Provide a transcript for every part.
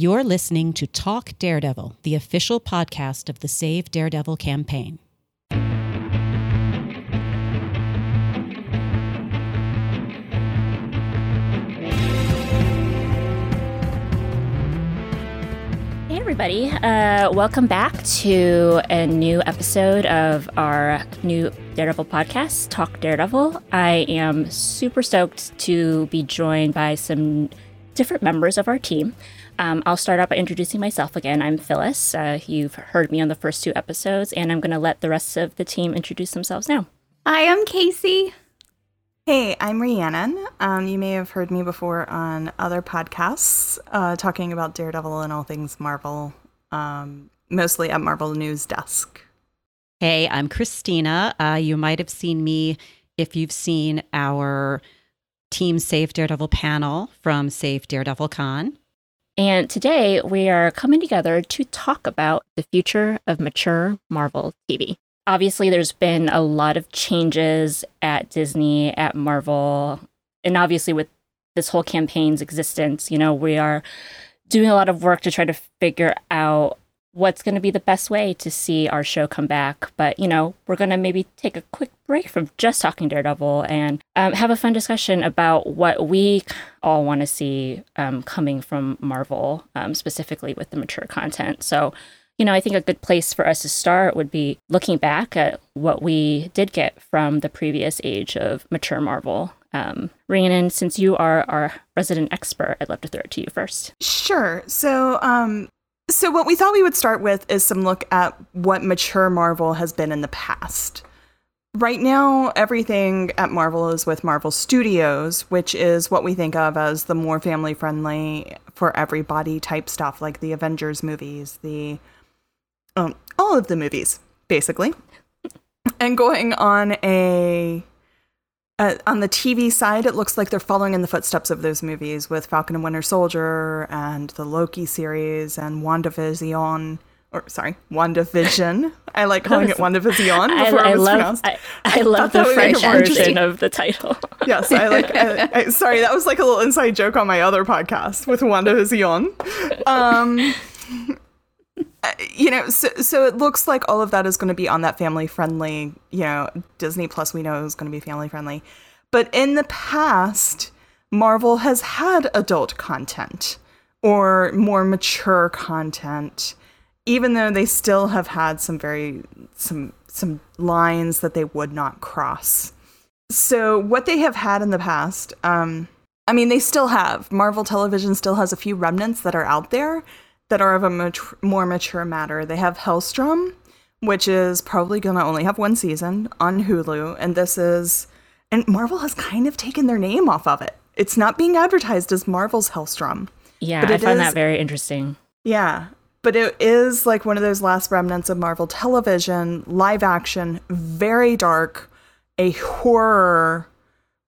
You're listening to Talk Daredevil, the official podcast of the Save Daredevil campaign. Hey, everybody. Uh, welcome back to a new episode of our new Daredevil podcast, Talk Daredevil. I am super stoked to be joined by some different members of our team. Um, I'll start out by introducing myself again. I'm Phyllis. Uh, you've heard me on the first two episodes, and I'm going to let the rest of the team introduce themselves now. Hi, I'm Casey. Hey, I'm Rhiannon. Um, you may have heard me before on other podcasts uh, talking about Daredevil and all things Marvel, um, mostly at Marvel News Desk. Hey, I'm Christina. Uh, you might have seen me if you've seen our Team Save Daredevil panel from Save Daredevil Con. And today we are coming together to talk about the future of mature Marvel TV. Obviously, there's been a lot of changes at Disney, at Marvel, and obviously with this whole campaign's existence, you know, we are doing a lot of work to try to figure out what's going to be the best way to see our show come back. But, you know, we're going to maybe take a quick break from just talking Daredevil and um, have a fun discussion about what we all want to see um, coming from Marvel, um, specifically with the mature content. So, you know, I think a good place for us to start would be looking back at what we did get from the previous age of mature Marvel. Um, Rhiannon, since you are our resident expert, I'd love to throw it to you first. Sure. So, um, so what we thought we would start with is some look at what mature Marvel has been in the past. Right now, everything at Marvel is with Marvel Studios, which is what we think of as the more family friendly for everybody type stuff, like the Avengers movies, the um, all of the movies, basically. And going on a uh, on the TV side, it looks like they're following in the footsteps of those movies with Falcon and Winter Soldier and the Loki series and WandaVision. Or sorry, WandaVision. I like calling it WandaVision before I, I it was love, pronounced. I, I love the that would make French version of the title. Yes, I like. I, I, sorry, that was like a little inside joke on my other podcast with WandaVision. Um, you know, so so it looks like all of that is going to be on that family friendly. You know, Disney Plus we know is going to be family friendly, but in the past, Marvel has had adult content or more mature content, even though they still have had some very some some lines that they would not cross. So what they have had in the past, um, I mean, they still have Marvel Television still has a few remnants that are out there that are of a mat- more mature matter. They have Hellstrom, which is probably going to only have one season on Hulu, and this is and Marvel has kind of taken their name off of it. It's not being advertised as Marvel's Hellstrom. Yeah, But I find is- that very interesting. Yeah, but it is like one of those last remnants of Marvel television, live action, very dark, a horror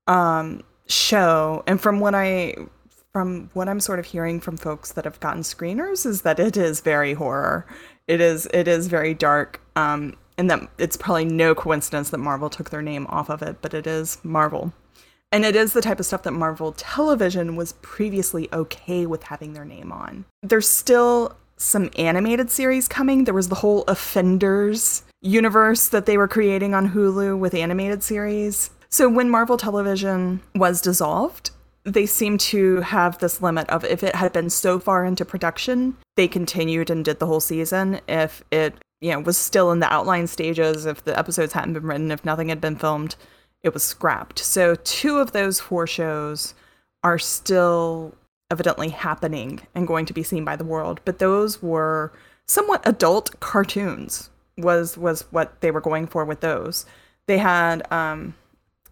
um show. And from what I from what I'm sort of hearing from folks that have gotten screeners is that it is very horror. It is it is very dark. Um and that it's probably no coincidence that Marvel took their name off of it, but it is Marvel. And it is the type of stuff that Marvel Television was previously okay with having their name on. There's still some animated series coming. There was the whole Offenders universe that they were creating on Hulu with animated series. So when Marvel Television was dissolved, they seem to have this limit of if it had been so far into production, they continued and did the whole season. If it, you know, was still in the outline stages, if the episodes hadn't been written, if nothing had been filmed, it was scrapped. So two of those four shows are still evidently happening and going to be seen by the world, but those were somewhat adult cartoons was was what they were going for with those. They had um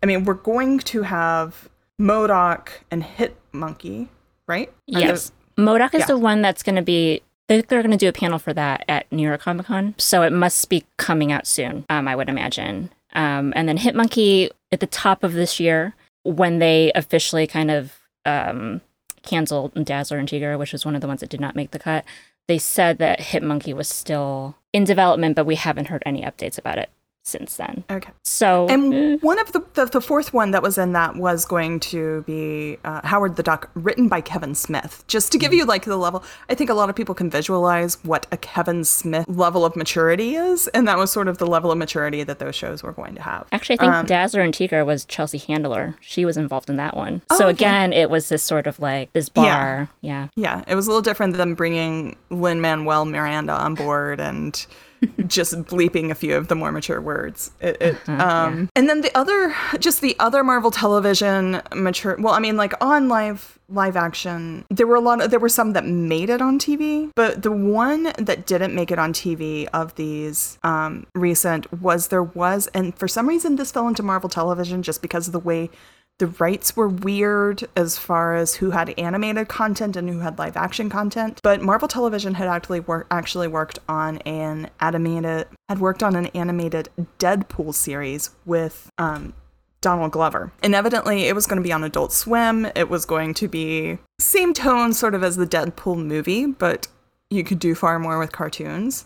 I mean, we're going to have MODOK and Hit Monkey, right? Are Yes. MODOK is Yeah. the one that's going to be. They're, they're going to do a panel for that at New York Comic Con, so it must be coming out soon. Um, I would imagine. Um, and then Hit Monkey at the top of this year, when they officially kind of um, canceled Dazzler and Tiger, which was one of the ones that did not make the cut. They said that Hit Monkey was still in development, but we haven't heard any updates about it since then. Okay. So And eh, one of the, the the fourth one that was in that was going to be uh, Howard the Duck, written by Kevin Smith. Just to give you like the level, I think a lot of people can visualize what a Kevin Smith level of maturity is, and that was sort of the level of maturity that those shows were going to have. Actually, I think Um, Dazzler and Tigger was Chelsea Handler. She was involved in that one. Oh, so okay. again, it was this sort of like this bar. Yeah. Yeah. Yeah, it was a little different than bringing Lin Manuel Miranda on board and just bleeping a few of the more mature words. It, it, um, And then the other, just the other Marvel Television mature. Well, I mean, like on live live action, there were a lot. Of, there were some that made it on TV, but the one that didn't make it on TV of these um, recent was there was, and for some reason this fell into Marvel Television just because of the way the rights were weird as far as who had animated content and who had live action content. But Marvel Television had actually actually worked on an animated had worked on an animated Deadpool series with um, Donald Glover. And evidently, it was going to be on Adult Swim. It was going to be same tone, sort of as the Deadpool movie, but you could do far more with cartoons.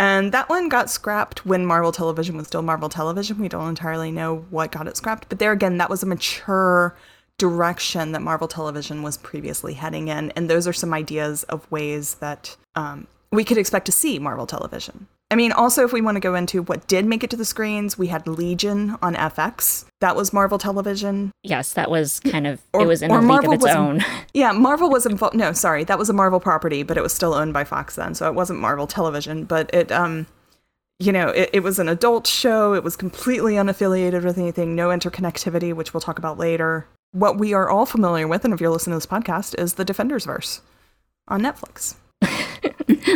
And that one got scrapped when Marvel Television was still Marvel Television. We don't entirely know what got it scrapped, but there again, that was a mature direction that Marvel Television was previously heading in. And those are some ideas of ways that um, we could expect to see Marvel Television. I mean, also, if we want to go into what did make it to the screens, we had Legion on FX. That was Marvel Television. Yes, that was kind of Or- it was in a league Marvel of its was- own. Yeah, Marvel was involved. No, sorry, that was a Marvel property, but it was still owned by Fox then, so it wasn't Marvel Television. But it, um, you know, it, it was an adult show. It was completely unaffiliated with anything, no interconnectivity, which we'll talk about later. What we are all familiar with, and if you're listening to this podcast, is the Defenders verse on Netflix.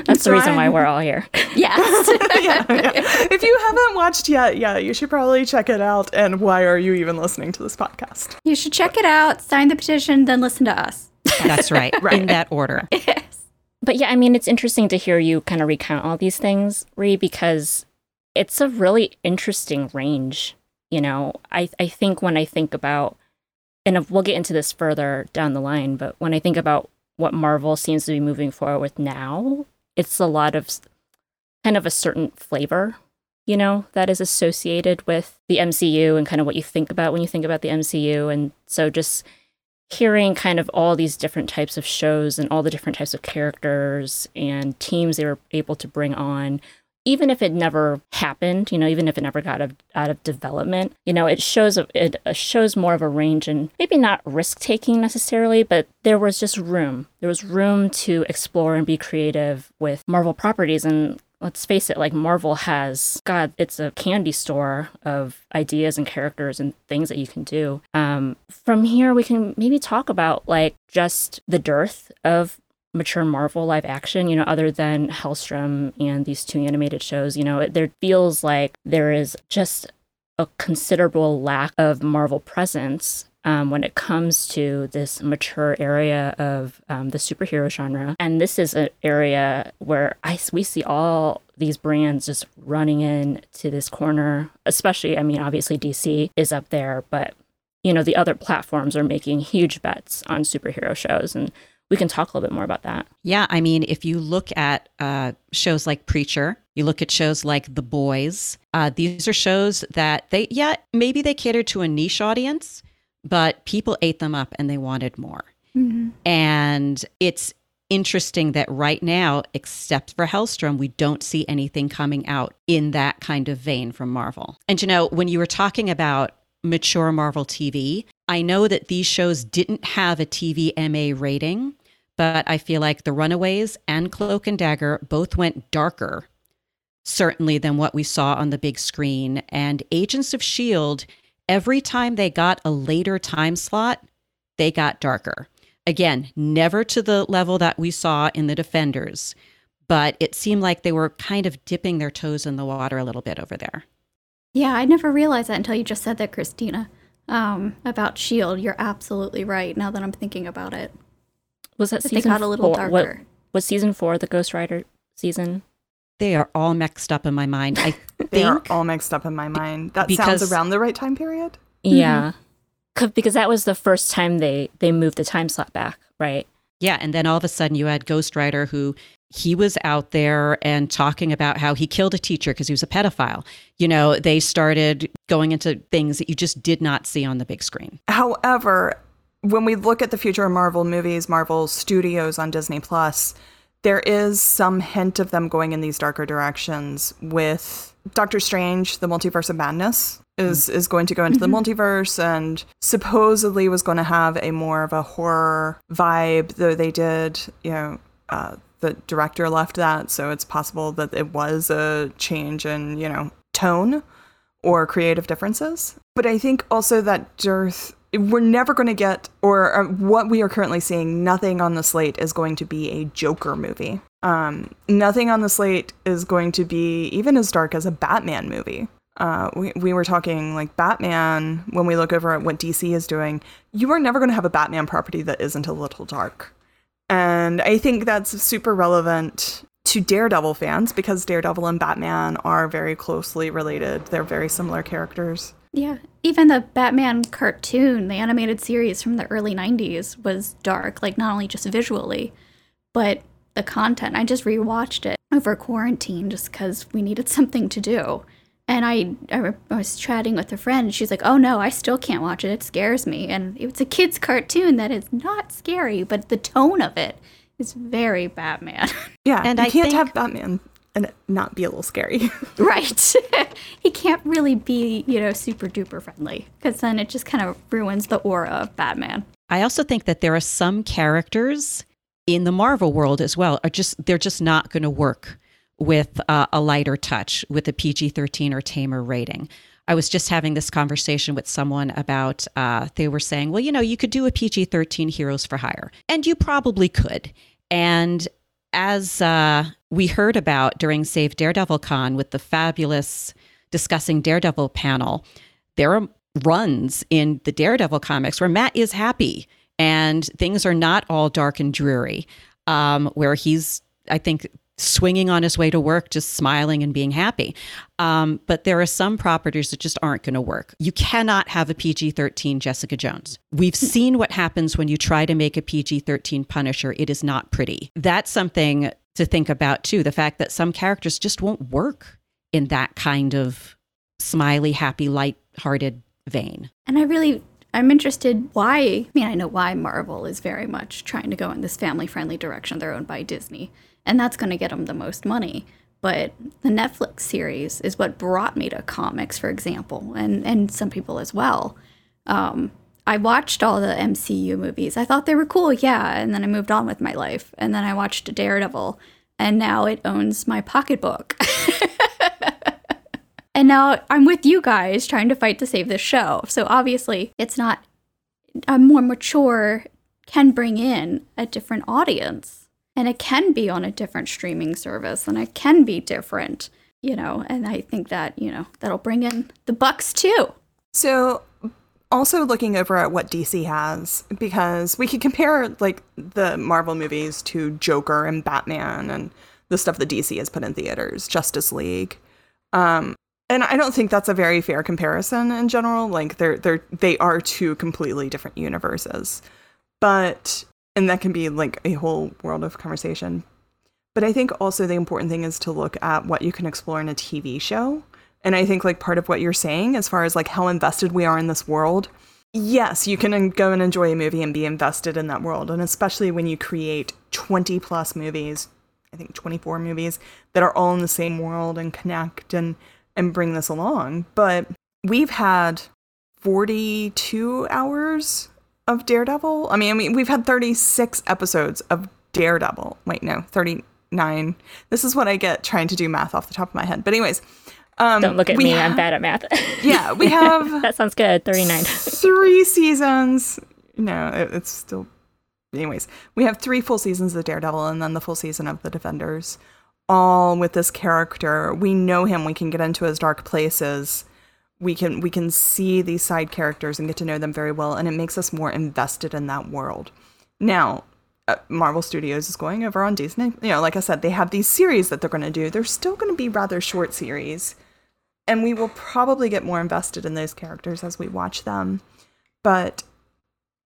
That's the reason why we're all here. Yes. yeah, yeah. If you haven't watched yet, yeah, you should probably check it out. And why are you even listening to this podcast? You should check it out, sign the petition, then listen to us. That's right. Right. In that order. Yes. But yeah, I mean, it's interesting to hear you kind of recount all these things, Ree, because it's a really interesting range. You know, I, I think when I think about, and we'll get into this further down the line, but when I think about what Marvel seems to be moving forward with now, it's a lot of kind of a certain flavor, you know, that is associated with the MCU and kind of what you think about when you think about the MCU. And so just hearing kind of all these different types of shows and all the different types of characters and teams they were able to bring on even if it never happened you know even if it never got out of, out of development you know it shows it shows more of a range and maybe not risk taking necessarily but there was just room there was room to explore and be creative with marvel properties and let's face it, like Marvel has, God, it's a candy store of ideas and characters and things that you can do. Um, from here, we can maybe talk about like just the dearth of mature Marvel live action, you know, other than Hellstrom and these two animated shows. You know, it, there feels like there is just a considerable lack of Marvel presence um, when it comes to this mature area of um, the superhero genre. And this is an area where I, we see all these brands just running in to this corner, especially, I mean, obviously DC is up there, but, you know, the other platforms are making huge bets on superhero shows. And we can talk a little bit more about that. Yeah, I mean, if you look at uh, shows like Preacher, you look at shows like The Boys. Uh, these are shows that they, yeah, maybe they cater to a niche audience, but people ate them up and they wanted more. Mhm. And it's interesting that right now, except for Hellstrom, we don't see anything coming out in that kind of vein from Marvel. And you know, when you were talking about mature Marvel TV, I know that these shows didn't have a TVMA rating, but I feel like The Runaways and Cloak and Dagger both went darker, certainly, than what we saw on the big screen. And Agents of S.H.I.E.L.D., every time they got a later time slot, they got darker. Again, never to the level that we saw in The Defenders, but it seemed like they were kind of dipping their toes in the water a little bit over there. Yeah, I never realized that until you just said that, Christina. Um, about Shield, you're absolutely right. Now that I'm thinking about it, Was that But they season got a little four? What, was season four the Ghost Rider season? They are all mixed up in my mind. I They are all mixed up in my mind. That Because- sounds around the right time period. Yeah. 'Cause- Because that was the first time they they moved the time slot back, right? Yeah, and then all of a sudden you had Ghost Rider, who he was out there and talking about how he killed a teacher because he was a pedophile. You know, they started going into things that you just did not see on the big screen. However, when we look at the future of Marvel movies, Marvel Studios on Disney Plus, there is some hint of them going in these darker directions with Doctor Strange, the Multiverse of Madness is is going to go into the multiverse and supposedly was going to have a more of a horror vibe though they did you know uh, the director left that so it's possible that it was a change in you know tone or creative differences. But i think also that dearth we're never going to get or uh, what we are currently seeing nothing on the slate is going to be a joker movie. Um, nothing on the slate is going to be even as dark as a batman movie. Uh, we, we were talking like Batman, when we look over at what DC is doing, you are never going to have a Batman property that isn't a little dark. And I think that's super relevant to Daredevil fans because Daredevil and Batman are very closely related. They're very similar characters. Yeah. Even the Batman cartoon, the animated series from the early 90s, was dark, like not only just visually, but the content. I just rewatched it over quarantine just because we needed something to do. And I, I was chatting with a friend. And she's like, "Oh no, I still can't watch it. It scares me." And it's a kids' cartoon that is not scary, but the tone of it is very Batman. Yeah, And and you I can't think- have Batman and not be a little scary. right. he can't really be, you know, super duper friendly because then it just kind of ruins the aura of Batman. I also think that there are some characters in the Marvel world as well are just they're just not going to work with uh, a lighter touch with a PG-13 or tamer rating. I was just having this conversation with someone about uh, they were saying, well, you know, you could do a PG-13 Heroes for Hire, and you probably could. And as uh, we heard about during Save Daredevil Con with the fabulous discussing Daredevil panel, there are runs in the Daredevil comics where Matt is happy and things are not all dark and dreary, um, where he's, I think, swinging on his way to work, just smiling and being happy. Um, but there are some properties that just aren't going to work. You cannot have a PG 13 Jessica Jones. We've seen what happens when you try to make a PG 13 Punisher. It is not pretty. That's something to think about too. The fact that some characters just won't work in that kind of smiley, happy, light-hearted vein. And I really, I'm interested why. I mean, I know why Marvel is very much trying to go in this family friendly direction. They're owned by Disney, and that's going to get them the most money. But the Netflix series is what brought me to comics, for example, and, and some people as well. Um, I watched all the MCU movies. I thought they were cool, yeah. And then I moved on with my life. And then I watched Daredevil, and now it owns my pocketbook. And now I'm with you guys trying to fight to save this show. So obviously, it's not a more mature can bring in a different audience. And it can be on a different streaming service and it can be different, you know, and I think that, you know, that'll bring in the bucks too. So, also looking over at what DC has, because we could compare like the Marvel movies to Joker and Batman and the stuff that DC has put in theaters, Justice League. Um, and I don't think that's a very fair comparison in general. Like they're they're they are two completely different universes. But and that can be like a whole world of conversation. But I think also the important thing is to look at what you can explore in a TV show. And I think like part of what you're saying as far as like how invested we are in this world, yes, you can go and enjoy a movie and be invested in that world. And especially when you create 20 plus movies, I think 24 movies that are all in the same world and connect and and bring this along. But we've had 42 hours of Daredevil. I mean, I mean, we've had 36 episodes of Daredevil. Wait, no, 39. This is what I get trying to do math off the top of my head. But anyways, um, Don't look at me. I'm bad at math. Yeah, we have that sounds good. 39. three seasons. No, it, it's still. Anyways, we have three full seasons of Daredevil and then the full season of The Defenders, all with this character. We know him. We can get into his dark places. We can we can see these side characters and get to know them very well, and it makes us more invested in that world. Now, uh, Marvel Studios is going over on Disney. You know, like I said, they have these series that they're going to do. They're still going to be rather short series, and we will probably get more invested in those characters as we watch them. But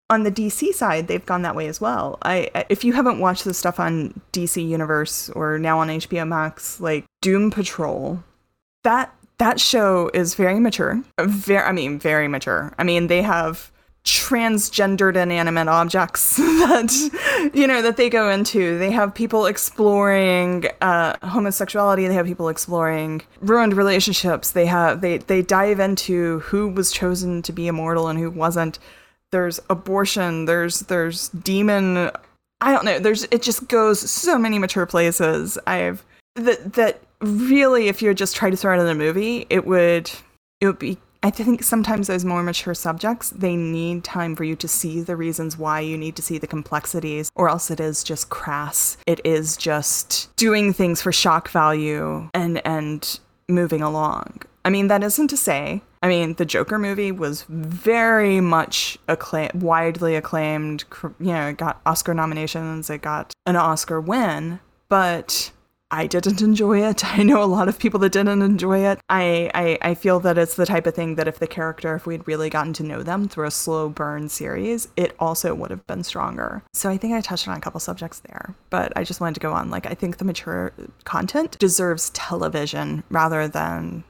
on the DC side, they've gone that way as well. I if you haven't watched the stuff on DC Universe or now on HBO Max, like Doom Patrol, that that show is very mature. Very, I mean, very mature. I mean, they have transgendered inanimate objects that you know that they go into. They have people exploring uh, homosexuality. They have people exploring ruined relationships. They have they they dive into who was chosen to be immortal and who wasn't. There's abortion. There's there's demon. I don't know. There's it just goes so many mature places. I've that that really if you're just try to throw it in a movie it would it would be I think sometimes those more mature subjects, they need time for you to see the reasons why you need to see the complexities, or else it is just crass. It is just doing things for shock value and and moving along. I mean, that isn't to say. I mean, the Joker movie was very much acclaim- widely acclaimed. You know, it got Oscar nominations. It got an Oscar win, but I didn't enjoy it. I know a lot of people that didn't enjoy it. I, I, I feel that it's the type of thing that if the character, if we'd really gotten to know them through a slow burn series, it also would have been stronger. So I think I touched on a couple subjects there, but I just wanted to go on. Like, I think the mature content deserves television rather than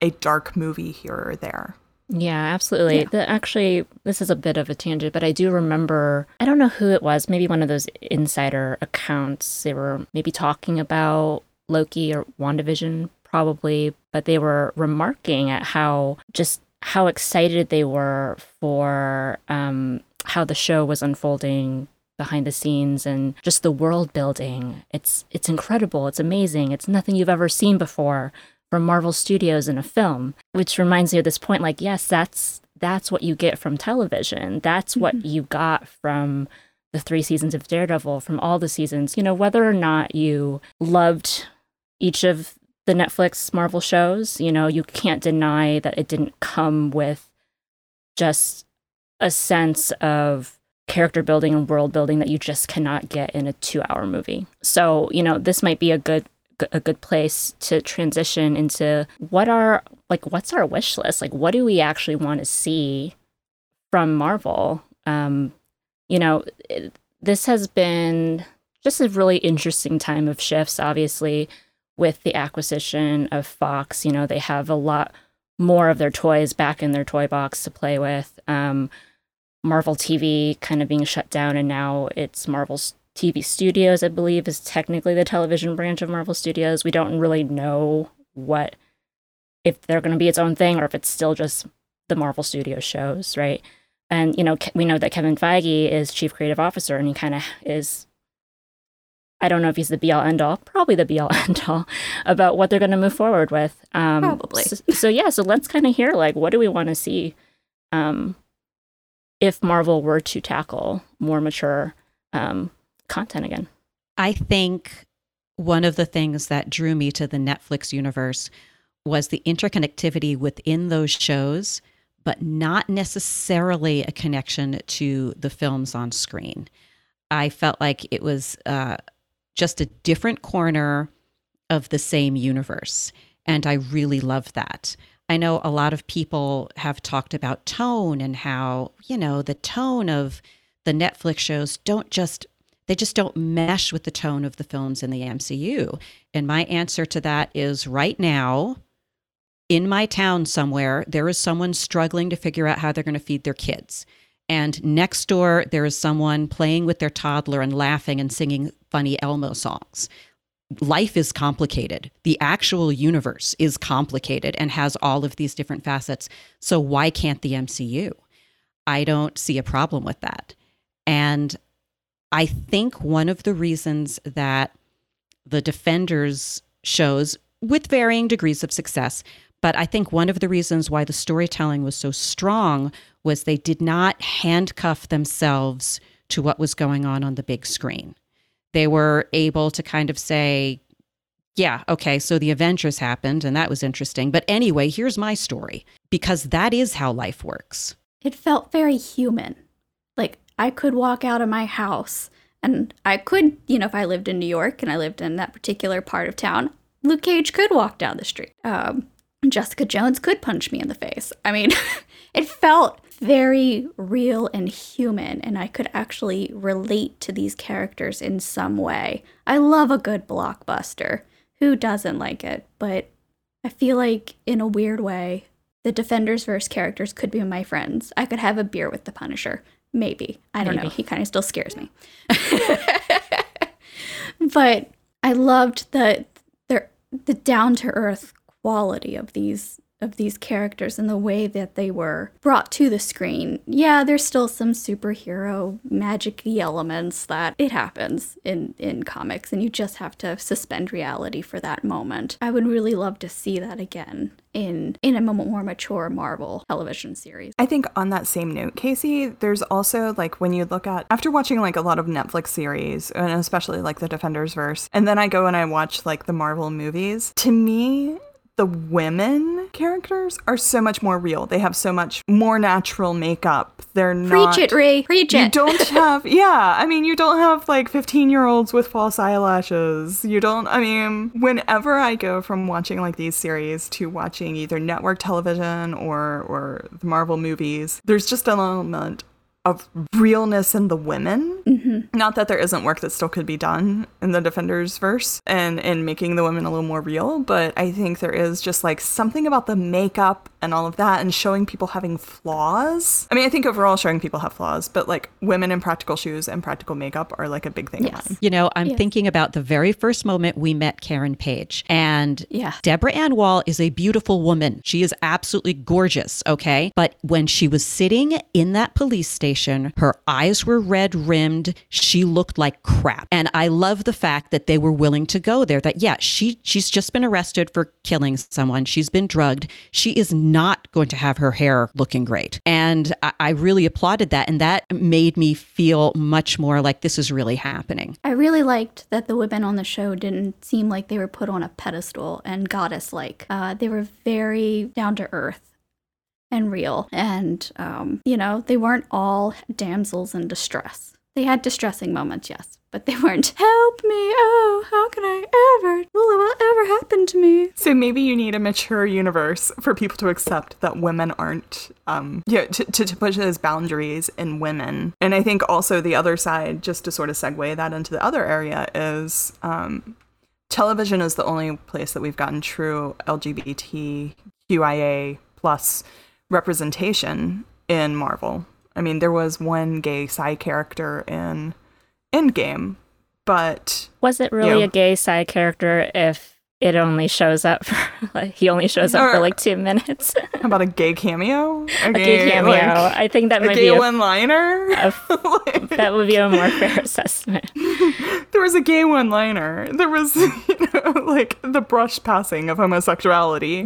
a dark movie here or there. Yeah, absolutely. Yeah. The, actually, this is a bit of a tangent, but I do remember, I don't know who it was, maybe one of those insider accounts. They were maybe talking about Loki or WandaVision, probably, but they were remarking at how just how excited they were for um, how the show was unfolding behind the scenes and just the world building. It's it's incredible. It's amazing. It's nothing you've ever seen before from Marvel Studios in a film, which reminds me of this point like yes, that's that's what you get from television. That's what mm-hmm. you got from the 3 seasons of Daredevil, from all the seasons. You know, whether or not you loved each of the Netflix Marvel shows, you know, you can't deny that it didn't come with just a sense of character building and world building that you just cannot get in a 2-hour movie. So, you know, this might be a good a good place to transition into what are like what's our wish list? Like what do we actually want to see from marvel? Um you know it, this has been just a really interesting time of shifts obviously with the acquisition of fox. You know they have a lot more of their toys back in their toy box to play with. Um marvel tv kind of being shut down and now it's marvel's TV Studios, I believe, is technically the television branch of Marvel Studios. We don't really know what if they're going to be its own thing or if it's still just the Marvel Studios shows, right? And you know, we know that Kevin Feige is chief creative officer, and he kind of is. I don't know if he's the be all end all, probably the be all end all about what they're going to move forward with. Um, probably. So, so yeah, so let's kind of hear like what do we want to see, um, if Marvel were to tackle more mature um, content again. I think one of the things that drew me to the Netflix universe was the interconnectivity within those shows, but not necessarily a connection to the films on screen. I felt like it was uh, just a different corner of the same universe. And I really love that. I know a lot of people have talked about tone and how, you know, the tone of the Netflix shows don't just they just don't mesh with the tone of the films in the MCU. And my answer to that is right now, in my town somewhere, there is someone struggling to figure out how they're going to feed their kids. And next door, there is someone playing with their toddler and laughing and singing funny Elmo songs. Life is complicated. The actual universe is complicated and has all of these different facets. So, why can't the MCU? I don't see a problem with that. And I think one of the reasons that the Defenders shows, with varying degrees of success, but I think one of the reasons why the storytelling was so strong was they did not handcuff themselves to what was going on on the big screen. They were able to kind of say, yeah, okay, so the Avengers happened and that was interesting. But anyway, here's my story because that is how life works. It felt very human. Like I could walk out of my house and I could, you know, if I lived in New York and I lived in that particular part of town, Luke Cage could walk down the street. Um, Jessica Jones could punch me in the face. I mean, it felt very real and human, and I could actually relate to these characters in some way. I love a good blockbuster. Who doesn't like it? But I feel like, in a weird way, the Defenders verse characters could be my friends. I could have a beer with the Punisher. Maybe. I don't Maybe. know. He kind of still scares me. but I loved the the the down to earth quality of these of these characters and the way that they were brought to the screen. Yeah, there's still some superhero magic elements that it happens in in comics and you just have to suspend reality for that moment. I would really love to see that again in in a more mature Marvel television series. I think on that same note, Casey, there's also like when you look at after watching like a lot of Netflix series and especially like the Defenders verse, and then I go and I watch like the Marvel movies, to me the women characters are so much more real. They have so much more natural makeup. They're not Preach it, Ray. Preach you it. don't have yeah i mean you don't have like 15 year olds with false eyelashes you don't i mean whenever i go from watching like these series to watching either network television or or the marvel movies there's just an element of realness in the women mm-hmm. not that there isn't work that still could be done in the defenders verse and in making the women a little more real but i think there is just like something about the makeup and all of that and showing people having flaws i mean i think overall showing people have flaws but like women in practical shoes and practical makeup are like a big thing Yes. You know, I'm Yes. thinking about the very first moment we met Karen Page. And Yeah. Deborah Ann Woll is a beautiful woman. She is absolutely gorgeous, okay? But when she was sitting in that police station, her eyes were red rimmed. She looked like crap. And I love the fact that they were willing to go there. That yeah, she she's just been arrested for killing someone. She's been drugged. She is not going to have her hair looking great. And I, I really applauded that. And that made me feel much more like this is really happening. I really liked that the women on the show didn't seem like they were put on a pedestal and goddess like. Uh, they were very down to earth and real. And, um, you know, they weren't all damsels in distress. They had distressing moments, yes, but they weren't, help me, oh, how can I ever, will it ever happen to me? So maybe you need a mature universe for people to accept that women aren't, um, yeah, to, to, to push those boundaries in women. And I think also the other side, just to sort of segue that into the other area, is um, television is the only place that we've gotten true LGBTQIA plus representation in Marvel. I mean, there was one gay side character in Endgame, but Was it really Yeah. a gay side character if it only shows up for like he only shows up for like two minutes? how about a gay cameo? a gay cameo. like, I think that a might gay be a, gay one-liner. Like, that would be a more fair assessment. there was a gay one-liner. There was, you know, like the brush passing of homosexuality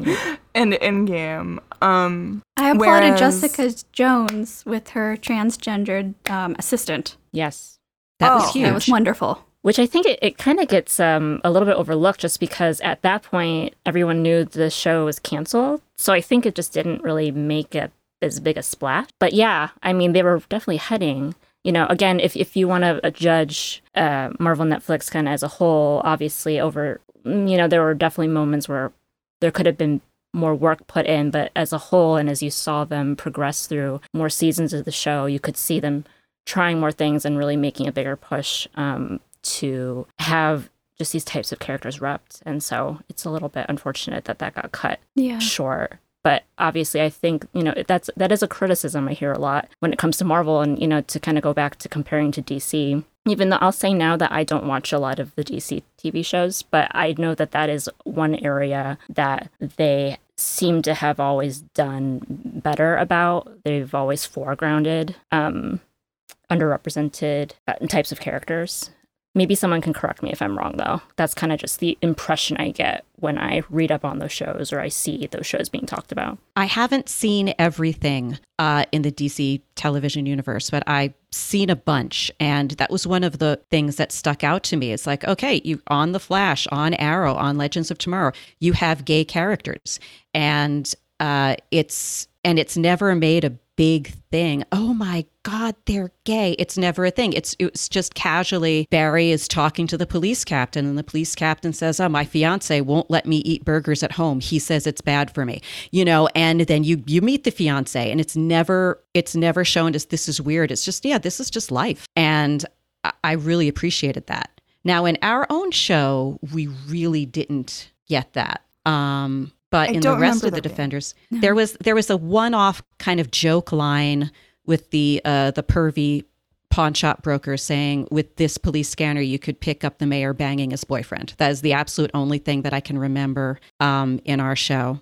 in Endgame. Um, I applauded Whereas- Jessica Jones with her transgendered um, assistant. Yes. That Oh. was huge. That was wonderful. Which I think it, it kind of gets um, a little bit overlooked just because at that point everyone knew the show was canceled. So I think it just didn't really make a, as big a splash. But yeah, I mean, they were definitely heading. You know, again, if, if you want to judge uh, Marvel Netflix kind of as a whole, obviously over, mm, you know, there were definitely moments where there could have been more work put in, but as a whole, and as you saw them progress through more seasons of the show, you could see them trying more things and really making a bigger push um, to have just these types of characters repped. And so it's a little bit unfortunate that that got cut Yeah. short. But obviously, I think you know that's that is a criticism I hear a lot when it comes to Marvel, and you know to kind of go back to comparing to DC. Even though I'll say now that I don't watch a lot of the DC TV shows, but I know that that is one area that they seem to have always done better about. They've always foregrounded um, underrepresented uh, types of characters. Maybe someone can correct me if I'm wrong, though. That's kind of just the impression I get when I read up on those shows or I see those shows being talked about. I haven't seen everything uh, in the DC television universe, but I've seen a bunch, and that was one of the things that stuck out to me. It's like, okay, you on the Flash, on Arrow, on Legends of Tomorrow, you have gay characters, and uh, it's and it's never made a big thing. Oh my God, they're gay. It's never a thing. It's it's just casually Barry is talking to the police captain, and the police captain says, Oh, my fiance won't let me eat burgers at home. He says it's bad for me. You know, and then you you meet the fiance and it's never it's never shown as this is weird. It's just, yeah, this is just life. And I, really appreciated that. Now in our own show, we really didn't get that. Um, but I in the rest of the defenders, there was there was a one-off kind of joke line with the uh, the pervy pawn shop broker saying, "With this police scanner, you could pick up the mayor banging his boyfriend." That is the absolute only thing that I can remember um, in our show.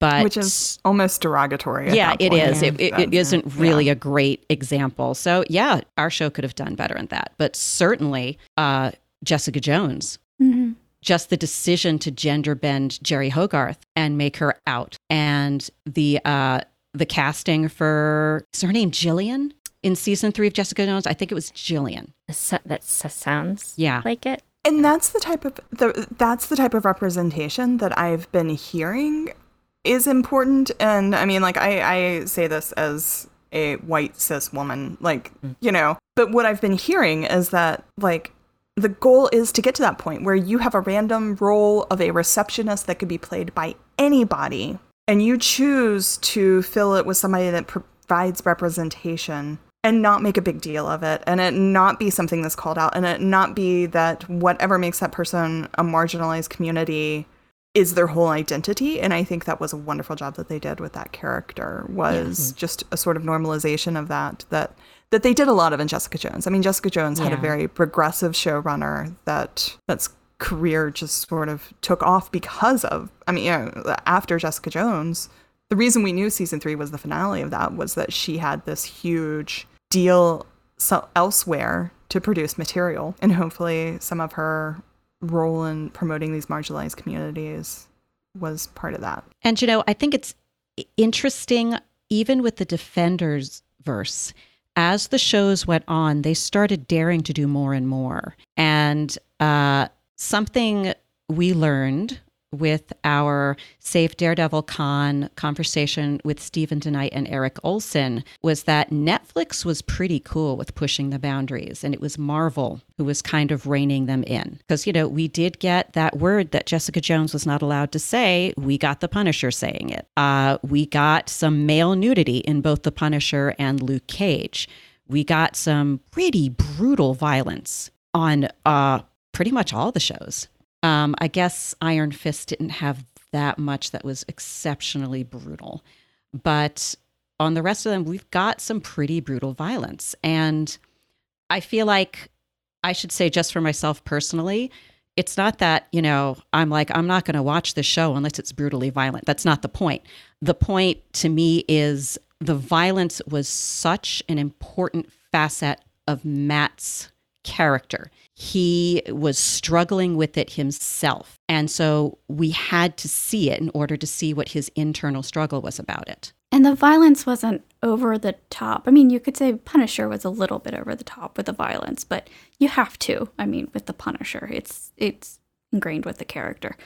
But which is almost derogatory. yeah, it is. It, it, it That's- isn't yeah. really a great example. So yeah, our show could have done better in that. But certainly, uh, Jessica Jones hmm just the decision to gender bend Jeri Hogarth and make her out, and the uh, the casting for is her name Jillian in season three of Jessica Jones. I think it was Jillian. So- That sounds Yeah. like it. And that's the type of the, that's the type of representation that I've been hearing is important. And I mean, like I, I say this as a white cis woman, like you know. But what I've been hearing is that like the goal is to get to that point where you have a random role of a receptionist that could be played by anybody, and you choose to fill it with somebody that provides representation and not make a big deal of it and it not be something that's called out and it not be that whatever makes that person a marginalized community is their whole identity and i think that was a wonderful job that they did with that character was just a sort of normalization of that that that they did a lot of in jessica jones. I mean jessica jones had a very progressive showrunner that that's career just sort of took off because of i mean you know after jessica jones the reason we knew season three was the finale of that was that she had this huge deal so- elsewhere to produce material. And hopefully some of her role in promoting these marginalized communities was part of that. And you know, I think it's interesting, even with the Defenders verse, as the shows went on, they started daring to do more and more. And uh, something we learned with our Save Daredevil Con conversation with Steven DeKnight and Erik Oleson was that Netflix was pretty cool with pushing the boundaries, and it was Marvel who was kind of reining them in. Because, you know, we did get that word that Jessica Jones was not allowed to say. We got The Punisher saying it. Uh, we got some male nudity in both The Punisher and Luke Cage. We got some pretty brutal violence on uh, pretty much all the shows. Um, I guess Iron Fist didn't have that much that was exceptionally brutal. But on the rest of them, we've got some pretty brutal violence. And I feel like I should say, just for myself personally, it's not that, you know, I'm like, I'm not going to watch this show unless it's brutally violent. That's not the point. The point to me is the violence was such an important facet of Matt's character. He was struggling with it himself. And so we had to see it in order to see what his internal struggle was about it. And the violence wasn't over the top. I mean, you could say Punisher was a little bit over the top with the violence, but you have to. I mean, with the Punisher, it's it's ingrained with the character.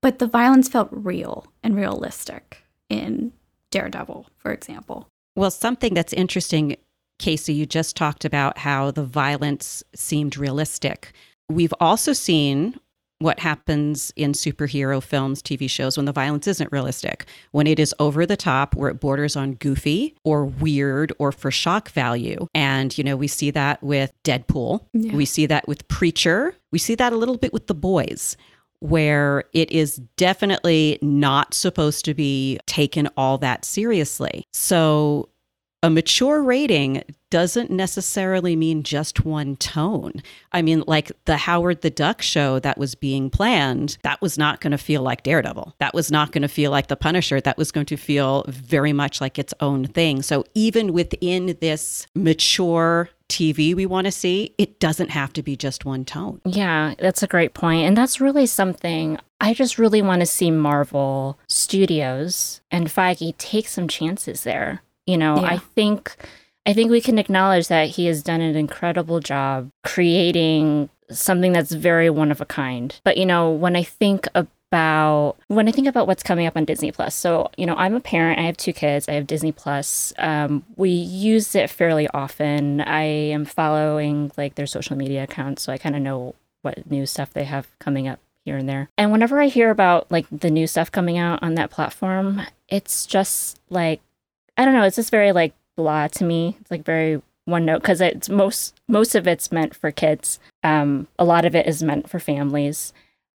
But the violence felt real and realistic in Daredevil, for example. Well, something that's interesting, Casey, you just talked about how the violence seemed realistic. We've also seen what happens in superhero films, TV shows, when the violence isn't realistic, when it is over the top, where it borders on goofy or weird or for shock value. And, you know, we see that with Deadpool. Yeah. We see that with Preacher. We see that a little bit with The Boys where it is definitely not supposed to be taken all that seriously. So, a mature rating doesn't necessarily mean just one tone. I mean, like the Howard the Duck show that was being planned, that was not going to feel like Daredevil. That was not going to feel like The Punisher. That was going to feel very much like its own thing. So, even within this mature TV we want to see, it doesn't have to be just one tone. Yeah, that's a great point. And that's really something I just really want to see Marvel Studios and Feige take some chances there. You know, Yeah. I think I think we can acknowledge that he has done an incredible job creating something that's very one of a kind. But you know, when I think about when I think about what's coming up on Disney Plus, so you know, I'm a parent. I have two kids. I have Disney Plus. Um, we use it fairly often. I am following like their social media accounts, so I kind of know what new stuff they have coming up here and there. And whenever I hear about like the new stuff coming out on that platform, it's just like I don't know. It's just very like blah to me. It's like very one note because it's most most of it's meant for kids. Um, a lot of it is meant for families.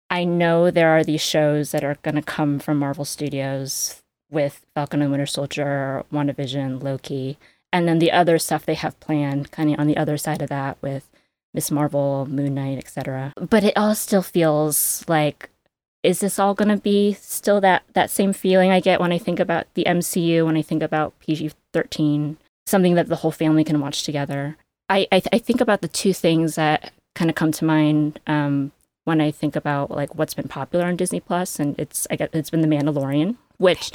I know there are these shows that are going to come from Marvel Studios with Falcon and Winter Soldier, WandaVision, Loki, and then the other stuff they have planned, kind of on the other side of that with Miss Marvel, Moon Knight, etc. But it all still feels like is this all going to be still that that same feeling I get when I think about the MCU, when I think about PG-13, something that the whole family can watch together. I I, th- I think about the two things that kind of come to mind um, when I think about like what's been popular on Disney Plus, and it's I guess it's been The Mandalorian, which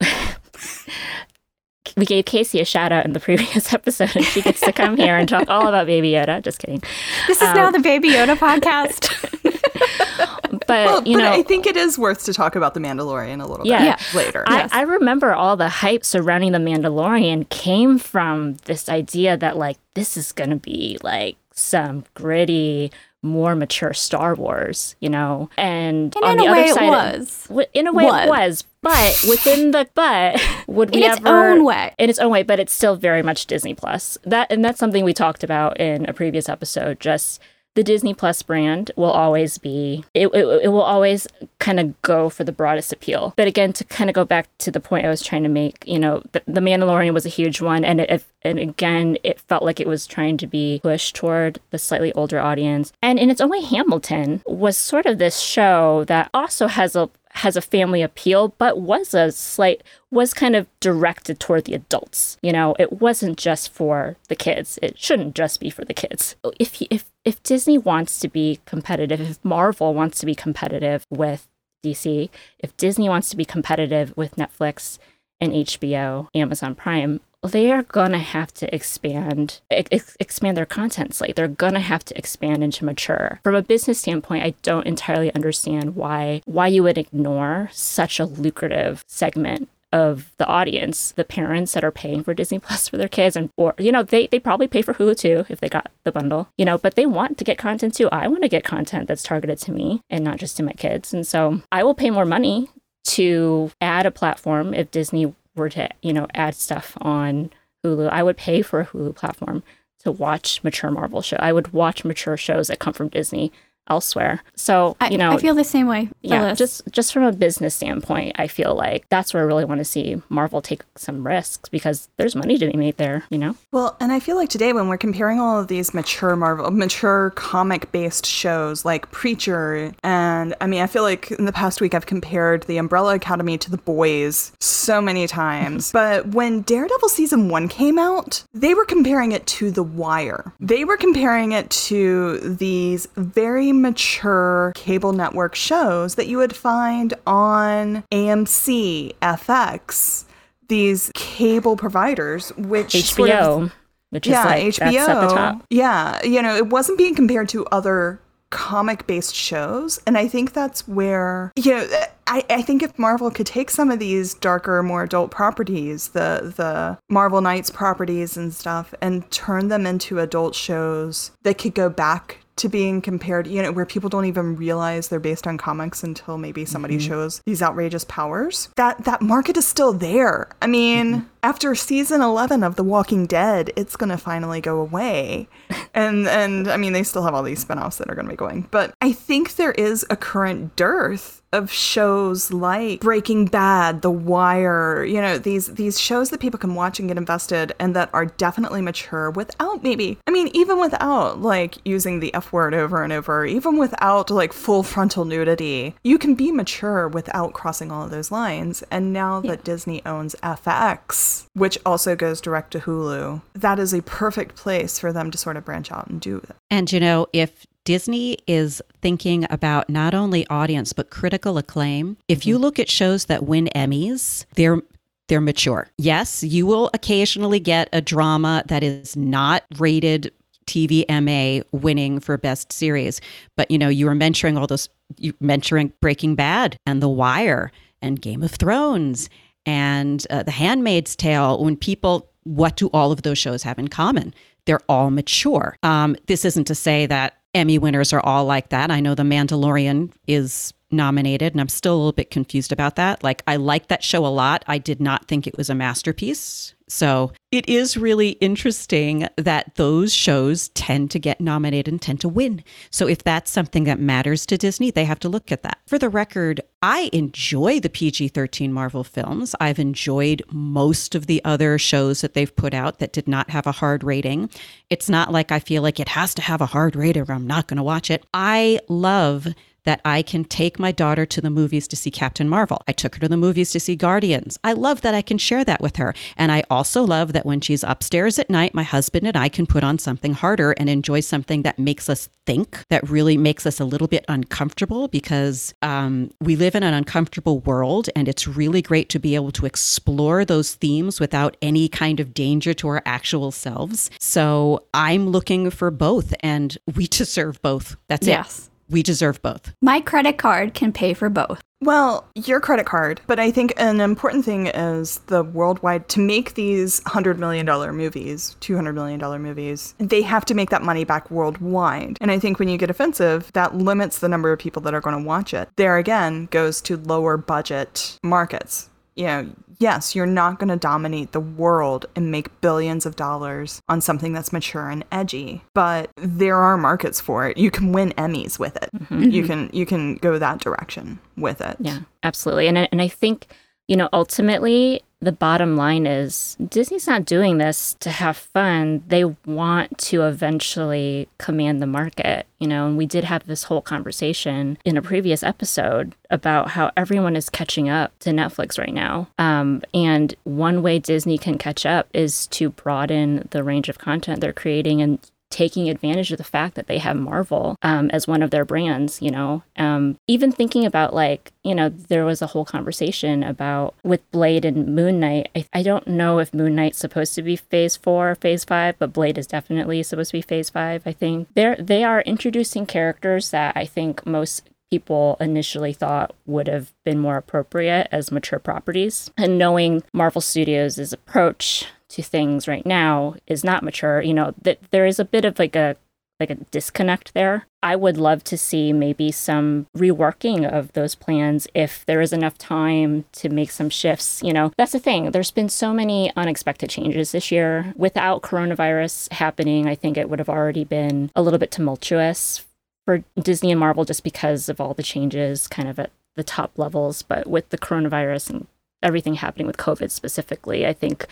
we gave Casey a shout out in the previous episode, and she gets to come here and talk all about Baby Yoda. Just kidding. This is um, now the Baby Yoda podcast. But well, you but know, I think it is worth to talk about the Mandalorian a little yeah, bit later. I, yes. I remember all the hype surrounding the Mandalorian came from this idea that like this is going to be like some gritty more mature Star Wars, you know. And, and on the other side, was. It, in a way, was. it was. But within the but, would we in its ever own way in its own way? But it's still very much Disney Plus. That and that's something we talked about in a previous episode. Just the Disney Plus brand will always be it, it, it will always kind of go for the broadest appeal. But again, to kind of go back to the point I was trying to make, you know, the, the Mandalorian was a huge one, and it, and again, it felt like it was trying to be pushed toward the slightly older audience. And in its own way, Hamilton was sort of this show that also has a has a family appeal, but was a slight was kind of directed toward the adults. You know, it wasn't just for the kids. It shouldn't just be for the kids. If if if Disney wants to be competitive, if Marvel wants to be competitive with DC, if Disney wants to be competitive with Netflix and HBO, Amazon Prime, they are gonna have to expand ex- expand their content slate. They're gonna have to expand into mature. From a business standpoint, I don't entirely understand why why you would ignore such a lucrative segment of the audience, the parents that are paying for Disney Plus for their kids, and or you know they they probably pay for Hulu too if they got the bundle, you know, but they want to get content too. I want to get content that's targeted to me and not just to my kids, and so I will pay more money to add a platform if Disney were to, you know, add stuff on Hulu, I would pay for a Hulu platform to watch mature Marvel show. I would watch mature shows that come from Disney elsewhere. So, you know, I feel the same way. Yeah, just just from a business standpoint, I feel like that's where I really want to see Marvel take some risks because there's money to be made there, you know. Well, and I feel like today when we're comparing all of these mature Marvel, mature comic-based shows like Preacher and I mean, I feel like in the past week I've compared The Umbrella Academy to The Boys so many times. but when Daredevil season 1 came out, they were comparing it to The Wire. They were comparing it to these very mature cable network shows that you would find on AMC, FX, these cable providers, which HBO. Sort of, which yeah, like, HBO. Yeah, you know, it wasn't being compared to other comic based shows. And I think that's where, you know, I, I think if Marvel could take some of these darker, more adult properties, the the Marvel Knights properties and stuff, and turn them into adult shows that could go back to being compared, you know, where people don't even realize they're based on comics until maybe somebody mm-hmm. shows these outrageous powers. That that market is still there. I mean, mm-hmm. after season 11 of The Walking Dead, it's going to finally go away. and and I mean, they still have all these spin-offs that are going to be going. But I think there is a current dearth of shows like Breaking Bad, The Wire, you know, these these shows that people can watch and get invested and that are definitely mature without maybe I mean, even without like using the F word over and over, even without like full frontal nudity, you can be mature without crossing all of those lines. And now yeah. that Disney owns FX, which also goes direct to Hulu, that is a perfect place for them to sort of branch out and do it. And you know, if Disney is thinking about not only audience but critical acclaim. If you mm-hmm. look at shows that win Emmys, they're they're mature. Yes, you will occasionally get a drama that is not rated TVMA winning for best series. But you know, you were mentioning all those you mentioning Breaking Bad and The Wire and Game of Thrones and uh, The Handmaid's Tale. When people, what do all of those shows have in common? They're all mature. Um, this isn't to say that Emmy winners are all like that. I know The Mandalorian is nominated, and I'm still a little bit confused about that. Like, I like that show a lot. I did not think it was a masterpiece. So it is really interesting that those shows tend to get nominated and tend to win. So if that's something that matters to Disney, they have to look at that. For the record, I enjoy the PG 13 Marvel films. I've enjoyed most of the other shows that they've put out that did not have a hard rating. It's not like I feel like it has to have a hard rating or I'm not going to watch it. I love that I can take my daughter to the movies to see Captain Marvel. I took her to the movies to see Guardians. I love that I can share that with her. And I also love that when she's upstairs at night, my husband and I can put on something harder and enjoy something that makes us think, that really makes us a little bit uncomfortable because um, we live in an uncomfortable world. And it's really great to be able to explore those themes without any kind of danger to our actual selves. So I'm looking for both, and we deserve both. That's yes. it we deserve both. My credit card can pay for both. Well, your credit card, but I think an important thing is the worldwide to make these $100 million movies, $200 million movies, they have to make that money back worldwide. And I think when you get offensive, that limits the number of people that are going to watch it. There again goes to lower budget markets. You know, yes, you're not going to dominate the world and make billions of dollars on something that's mature and edgy, but there are markets for it. You can win Emmys with it. Mm-hmm. You can you can go that direction with it. Yeah, absolutely. And I, and I think you know ultimately the bottom line is Disney's not doing this to have fun. They want to eventually command the market, you know, and we did have this whole conversation in a previous episode about how everyone is catching up to Netflix right now. Um, and one way Disney can catch up is to broaden the range of content they're creating and taking advantage of the fact that they have Marvel um, as one of their brands, you know. Um, even thinking about like, you know, there was a whole conversation about with Blade and Moon Knight. I, I don't know if Moon Knight's supposed to be phase four, or phase five, but Blade is definitely supposed to be phase five, I think. They're they are introducing characters that I think most people initially thought would have been more appropriate as mature properties. And knowing Marvel Studios' approach to things right now is not mature, you know, that there is a bit of like a like a disconnect there. I would love to see maybe some reworking of those plans if there is enough time to make some shifts. You know, that's the thing. There's been so many unexpected changes this year. Without coronavirus happening, I think it would have already been a little bit tumultuous for Disney and Marvel just because of all the changes kind of at the top levels. But with the coronavirus and everything happening with COVID specifically, I think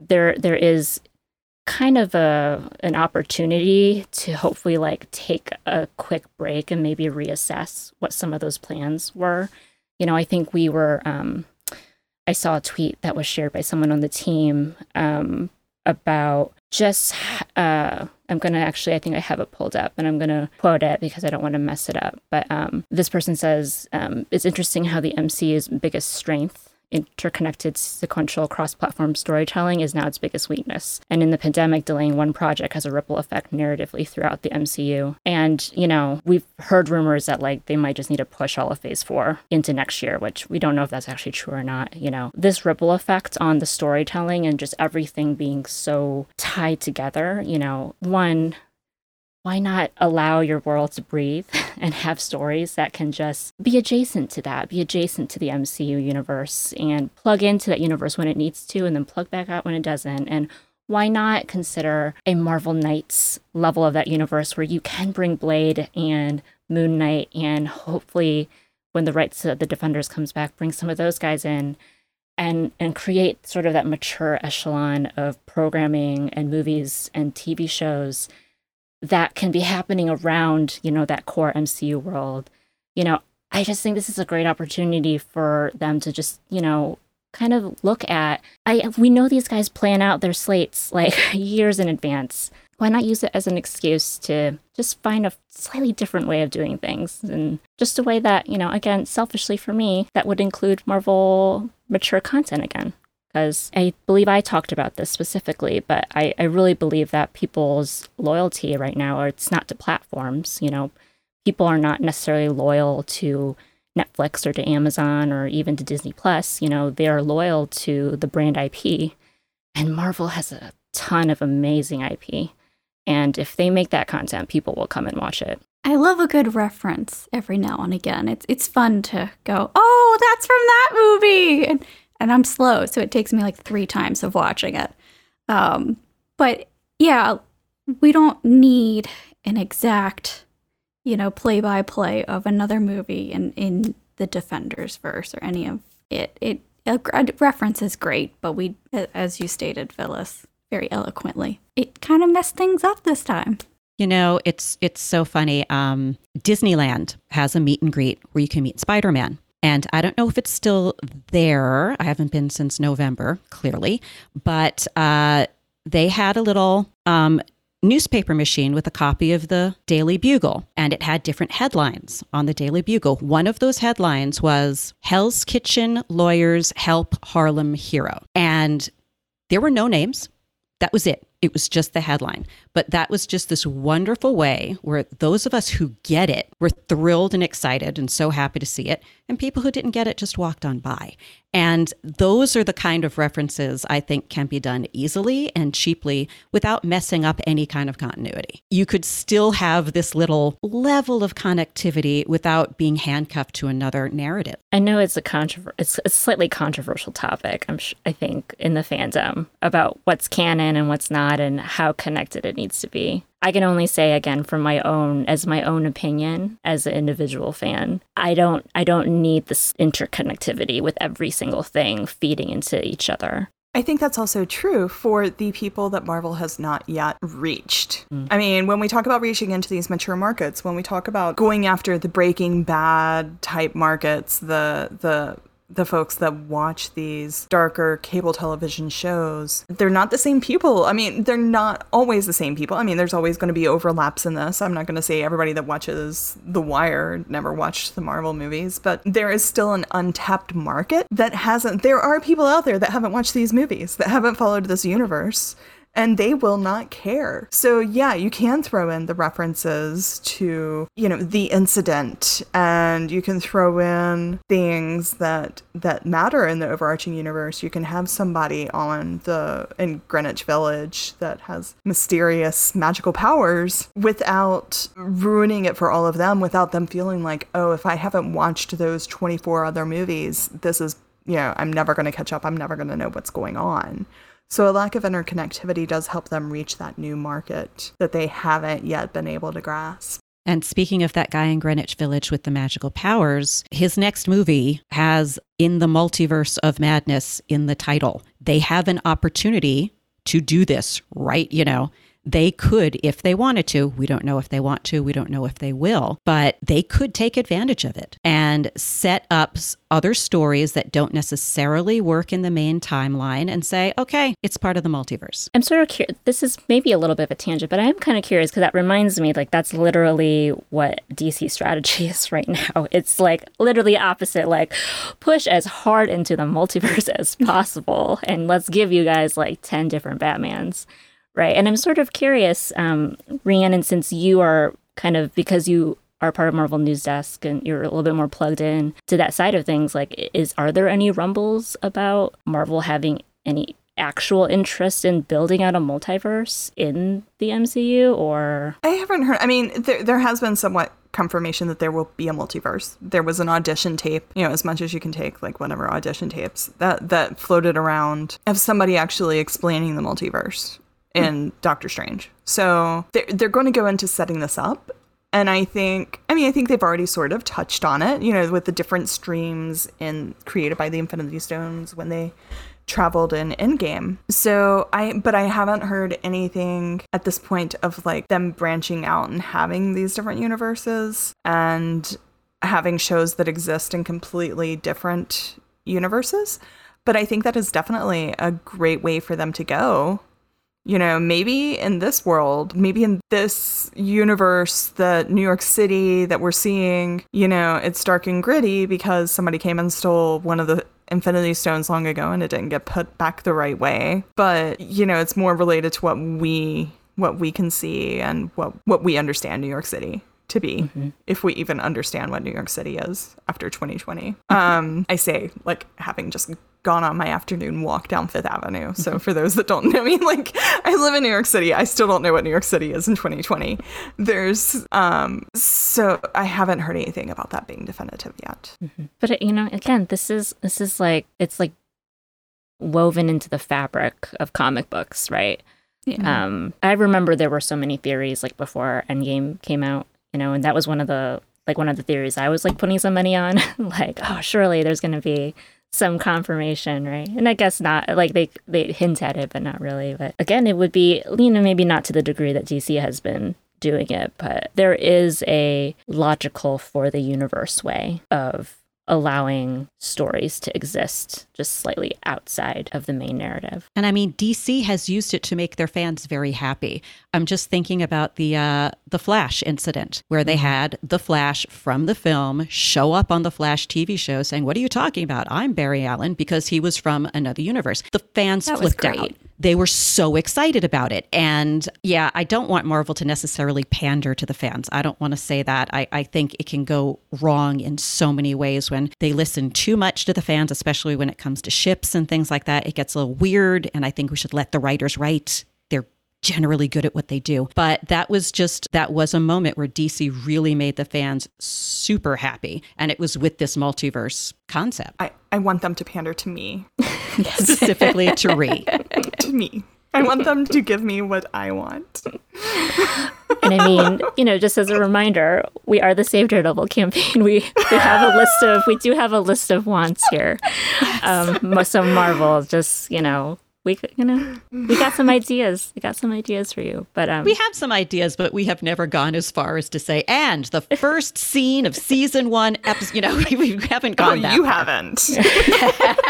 there there is kind of a an opportunity to hopefully like take a quick break and maybe reassess what some of those plans were. You know, I think we were um I saw a tweet that was shared by someone on the team um about just uh I'm gonna actually I think I have it pulled up and I'm gonna quote it because I don't want to mess it up. But um this person says um it's interesting how the MCU's biggest strength interconnected sequential cross-platform storytelling is now its biggest weakness. And in the pandemic delaying one project has a ripple effect narratively throughout the mcu and you know we've heard rumors that like they might just need to push all of phase four into next year which we don't know if that's actually true or not you know. This ripple effect on the storytelling and just everything being so tied together you know one why not allow your world to breathe and have stories that can just be adjacent to that, be adjacent to the MCU universe and plug into that universe when it needs to and then plug back out when it doesn't? And why not consider a Marvel Knights level of that universe where you can bring Blade and Moon Knight and hopefully when the rights to the Defenders comes back, bring some of those guys in and and create sort of that mature echelon of programming and movies and TV shows that can be happening around, you know, that core MCU world. You know, I just think this is a great opportunity for them to just, you know, kind of look at I we know these guys plan out their slates like years in advance. Why not use it as an excuse to just find a slightly different way of doing things and just a way that, you know, again, selfishly for me, that would include Marvel mature content again because I believe I talked about this specifically, but I, I really believe that people's loyalty right now, or it's not to platforms, you know, people are not necessarily loyal to Netflix or to Amazon or even to Disney Plus. You know, they are loyal to the brand IP. And Marvel has a ton of amazing IP. And if they make that content, people will come and watch it. I love a good reference every now and again. It's it's fun to go, oh, that's from that movie, and and I'm slow, so it takes me like three times of watching it. Um, but yeah, we don't need an exact, you know, play by play of another movie in in the Defenders verse or any of it. It a, a reference is great, but we, as you stated, Phyllis, very eloquently, it kind of messed things up this time. You know, it's it's so funny. Um, Disneyland has a meet and greet where you can meet Spider Man. And I don't know if it's still there. I haven't been since November, clearly. But uh, they had a little um, newspaper machine with a copy of the Daily Bugle, and it had different headlines on the Daily Bugle. One of those headlines was Hell's Kitchen Lawyers Help Harlem Hero. And there were no names. That was it. It was just the headline. But that was just this wonderful way where those of us who get it were thrilled and excited and so happy to see it. And people who didn't get it just walked on by. And those are the kind of references I think can be done easily and cheaply without messing up any kind of continuity. You could still have this little level of connectivity without being handcuffed to another narrative. I know it's a controver- it's a slightly controversial topic. I'm sh- I think in the fandom about what's canon and what's not and how connected it needs to be. I can only say again from my own as my own opinion as an individual fan. I don't I don't need this interconnectivity with every single thing feeding into each other. I think that's also true for the people that Marvel has not yet reached. Mm. I mean, when we talk about reaching into these mature markets, when we talk about going after the Breaking Bad type markets, the the the folks that watch these darker cable television shows, they're not the same people. I mean, they're not always the same people. I mean, there's always going to be overlaps in this. I'm not going to say everybody that watches The Wire never watched the Marvel movies, but there is still an untapped market that hasn't. There are people out there that haven't watched these movies, that haven't followed this universe and they will not care. So, yeah, you can throw in the references to, you know, the incident and you can throw in things that that matter in the overarching universe. You can have somebody on the in Greenwich Village that has mysterious magical powers without ruining it for all of them without them feeling like, "Oh, if I haven't watched those 24 other movies, this is, you know, I'm never going to catch up. I'm never going to know what's going on." So a lack of interconnectivity does help them reach that new market that they haven't yet been able to grasp. And speaking of that guy in Greenwich Village with the magical powers, his next movie has In the Multiverse of Madness in the title. They have an opportunity to do this, right? You know, they could, if they wanted to, we don't know if they want to, we don't know if they will, but they could take advantage of it and set up other stories that don't necessarily work in the main timeline and say, okay, it's part of the multiverse. I'm sort of curious. This is maybe a little bit of a tangent, but I am kind of curious because that reminds me like that's literally what DC strategy is right now. It's like literally opposite, like push as hard into the multiverse as possible and let's give you guys like 10 different Batmans. Right. And I'm sort of curious, um, Rhiannon, since you are kind of because you are part of Marvel News Desk and you're a little bit more plugged in to that side of things, like is are there any rumbles about Marvel having any actual interest in building out a multiverse in the MCU or I haven't heard I mean there there has been somewhat confirmation that there will be a multiverse. There was an audition tape, you know, as much as you can take like whatever audition tapes that that floated around of somebody actually explaining the multiverse in Doctor Strange. So they're, they're going to go into setting this up. And I think, I mean, I think they've already sort of touched on it, you know, with the different streams in created by the Infinity Stones when they traveled in Endgame. So I, but I haven't heard anything at this point of like them branching out and having these different universes and having shows that exist in completely different universes. But I think that is definitely a great way for them to go you know, maybe in this world, maybe in this universe, the New York City that we're seeing, you know, it's dark and gritty because somebody came and stole one of the Infinity Stones long ago and it didn't get put back the right way. But, you know, it's more related to what we what we can see and what what we understand New York City to be mm-hmm. if we even understand what New York City is after 2020. Um, I say like having just gone on my afternoon walk down Fifth Avenue. So for those that don't know me, like I live in New York City. I still don't know what New York City is in 2020. There's um so I haven't heard anything about that being definitive yet. Mm-hmm. But you know, again, this is this is like it's like woven into the fabric of comic books, right? Yeah. Um, I remember there were so many theories like before Endgame came out, you know, and that was one of the like one of the theories I was like putting some money on, like, oh, surely there's going to be some confirmation, right? And I guess not. Like they they hint at it, but not really. But again, it would be you know maybe not to the degree that DC has been doing it, but there is a logical for the universe way of allowing stories to exist just slightly outside of the main narrative. And I mean, DC has used it to make their fans very happy. I'm just thinking about the uh, the Flash incident where they mm-hmm. had the Flash from the film show up on the Flash TV show saying, "What are you talking about? I'm Barry Allen," because he was from another universe. The fans that flipped out they were so excited about it. And yeah, I don't want Marvel to necessarily pander to the fans. I don't want to say that. I, I think it can go wrong in so many ways when they listen too much to the fans, especially when it comes to ships and things like that. It gets a little weird. And I think we should let the writers write They're generally good at what they do. But that was just, that was a moment where DC really made the fans super happy. And it was with this multiverse concept. I, I want them to pander to me. Specifically to Ree. to me. I want them to give me what I want. and I mean, you know, just as a reminder, we are the Save Daredevil campaign. We, we have a list of, we do have a list of wants here. Um, so Marvel, just, you know, we you know we got some ideas. We got some ideas for you but um we have some ideas but we have never gone as far as to say and the first scene of season one episode you know we, we haven't gone oh, that you far. haven't.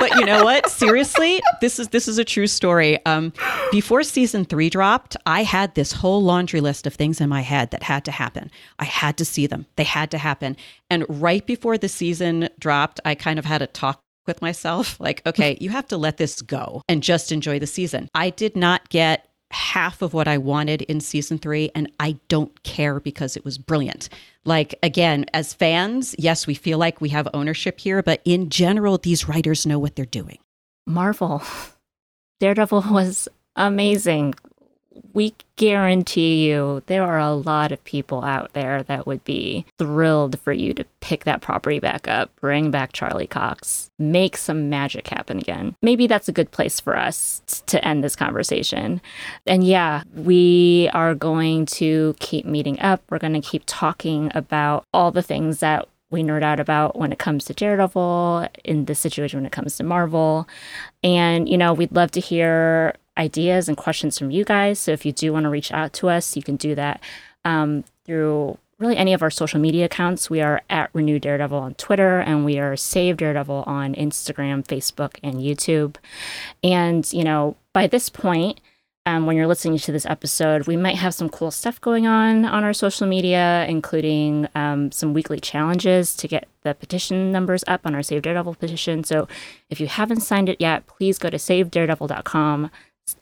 But you know what? Seriously this is this is a true story. Um before season three dropped i had this whole laundry list of things in my head that had to happen. I had to see them. They had to happen. And right before the season dropped i kind of had a talk with myself like, okay, you have to let this go and just enjoy the season. I did not get half of what I wanted in season three, and I don't care because it was brilliant. Like, again, as fans, yes, we feel like we have ownership here, but in general, these writers know what they're doing. Marvel. Daredevil was amazing we guarantee you there are a lot of people out there that would be thrilled for you to pick that property back up, bring back Charlie Cox, make some magic happen again. Maybe that's a good place for us to end this conversation. And yeah, we are going to keep meeting up. We're going to keep talking about all the things that we nerd out about when it comes to Daredevil, in this situation when it comes to Marvel. And, you know, we'd love to hear ideas and questions from you guys. So if you do want to reach out to us, you can do that um, through really any of our social media accounts. We are at Renew Daredevil on Twitter and we are Save Daredevil on Instagram, Facebook, and YouTube. And, you know, by this point, um, when you're listening to this episode, we might have some cool stuff going on on our social media, including um, some weekly challenges to get the petition numbers up on our Save Daredevil petition. So if you haven't signed it yet, please go to savedaredevil.com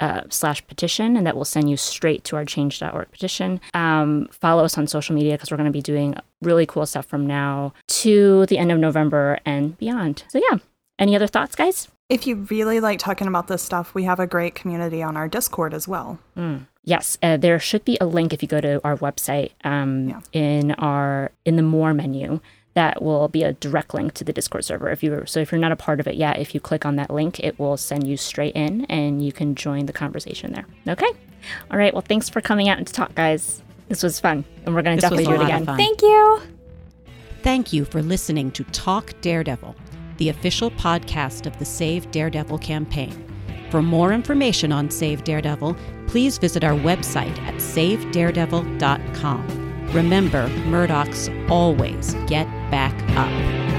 uh, slash petition, and that will send you straight to our change.org petition. Um, follow us on social media because we're going to be doing really cool stuff from now to the end of November and beyond. So, yeah. Any other thoughts, guys? If you really like talking about this stuff, we have a great community on our Discord as well. Mm. Yes, uh, there should be a link if you go to our website um, yeah. in our in the more menu that will be a direct link to the Discord server. If you so if you're not a part of it yet, if you click on that link, it will send you straight in and you can join the conversation there. Okay. All right. Well, thanks for coming out and to talk, guys. This was fun, and we're going to definitely do it again. Thank you. Thank you for listening to Talk Daredevil, the official podcast of the Save Daredevil campaign. For more information on Save Daredevil, please visit our website at savedaredevil.com. Remember, Murdocks always get back up.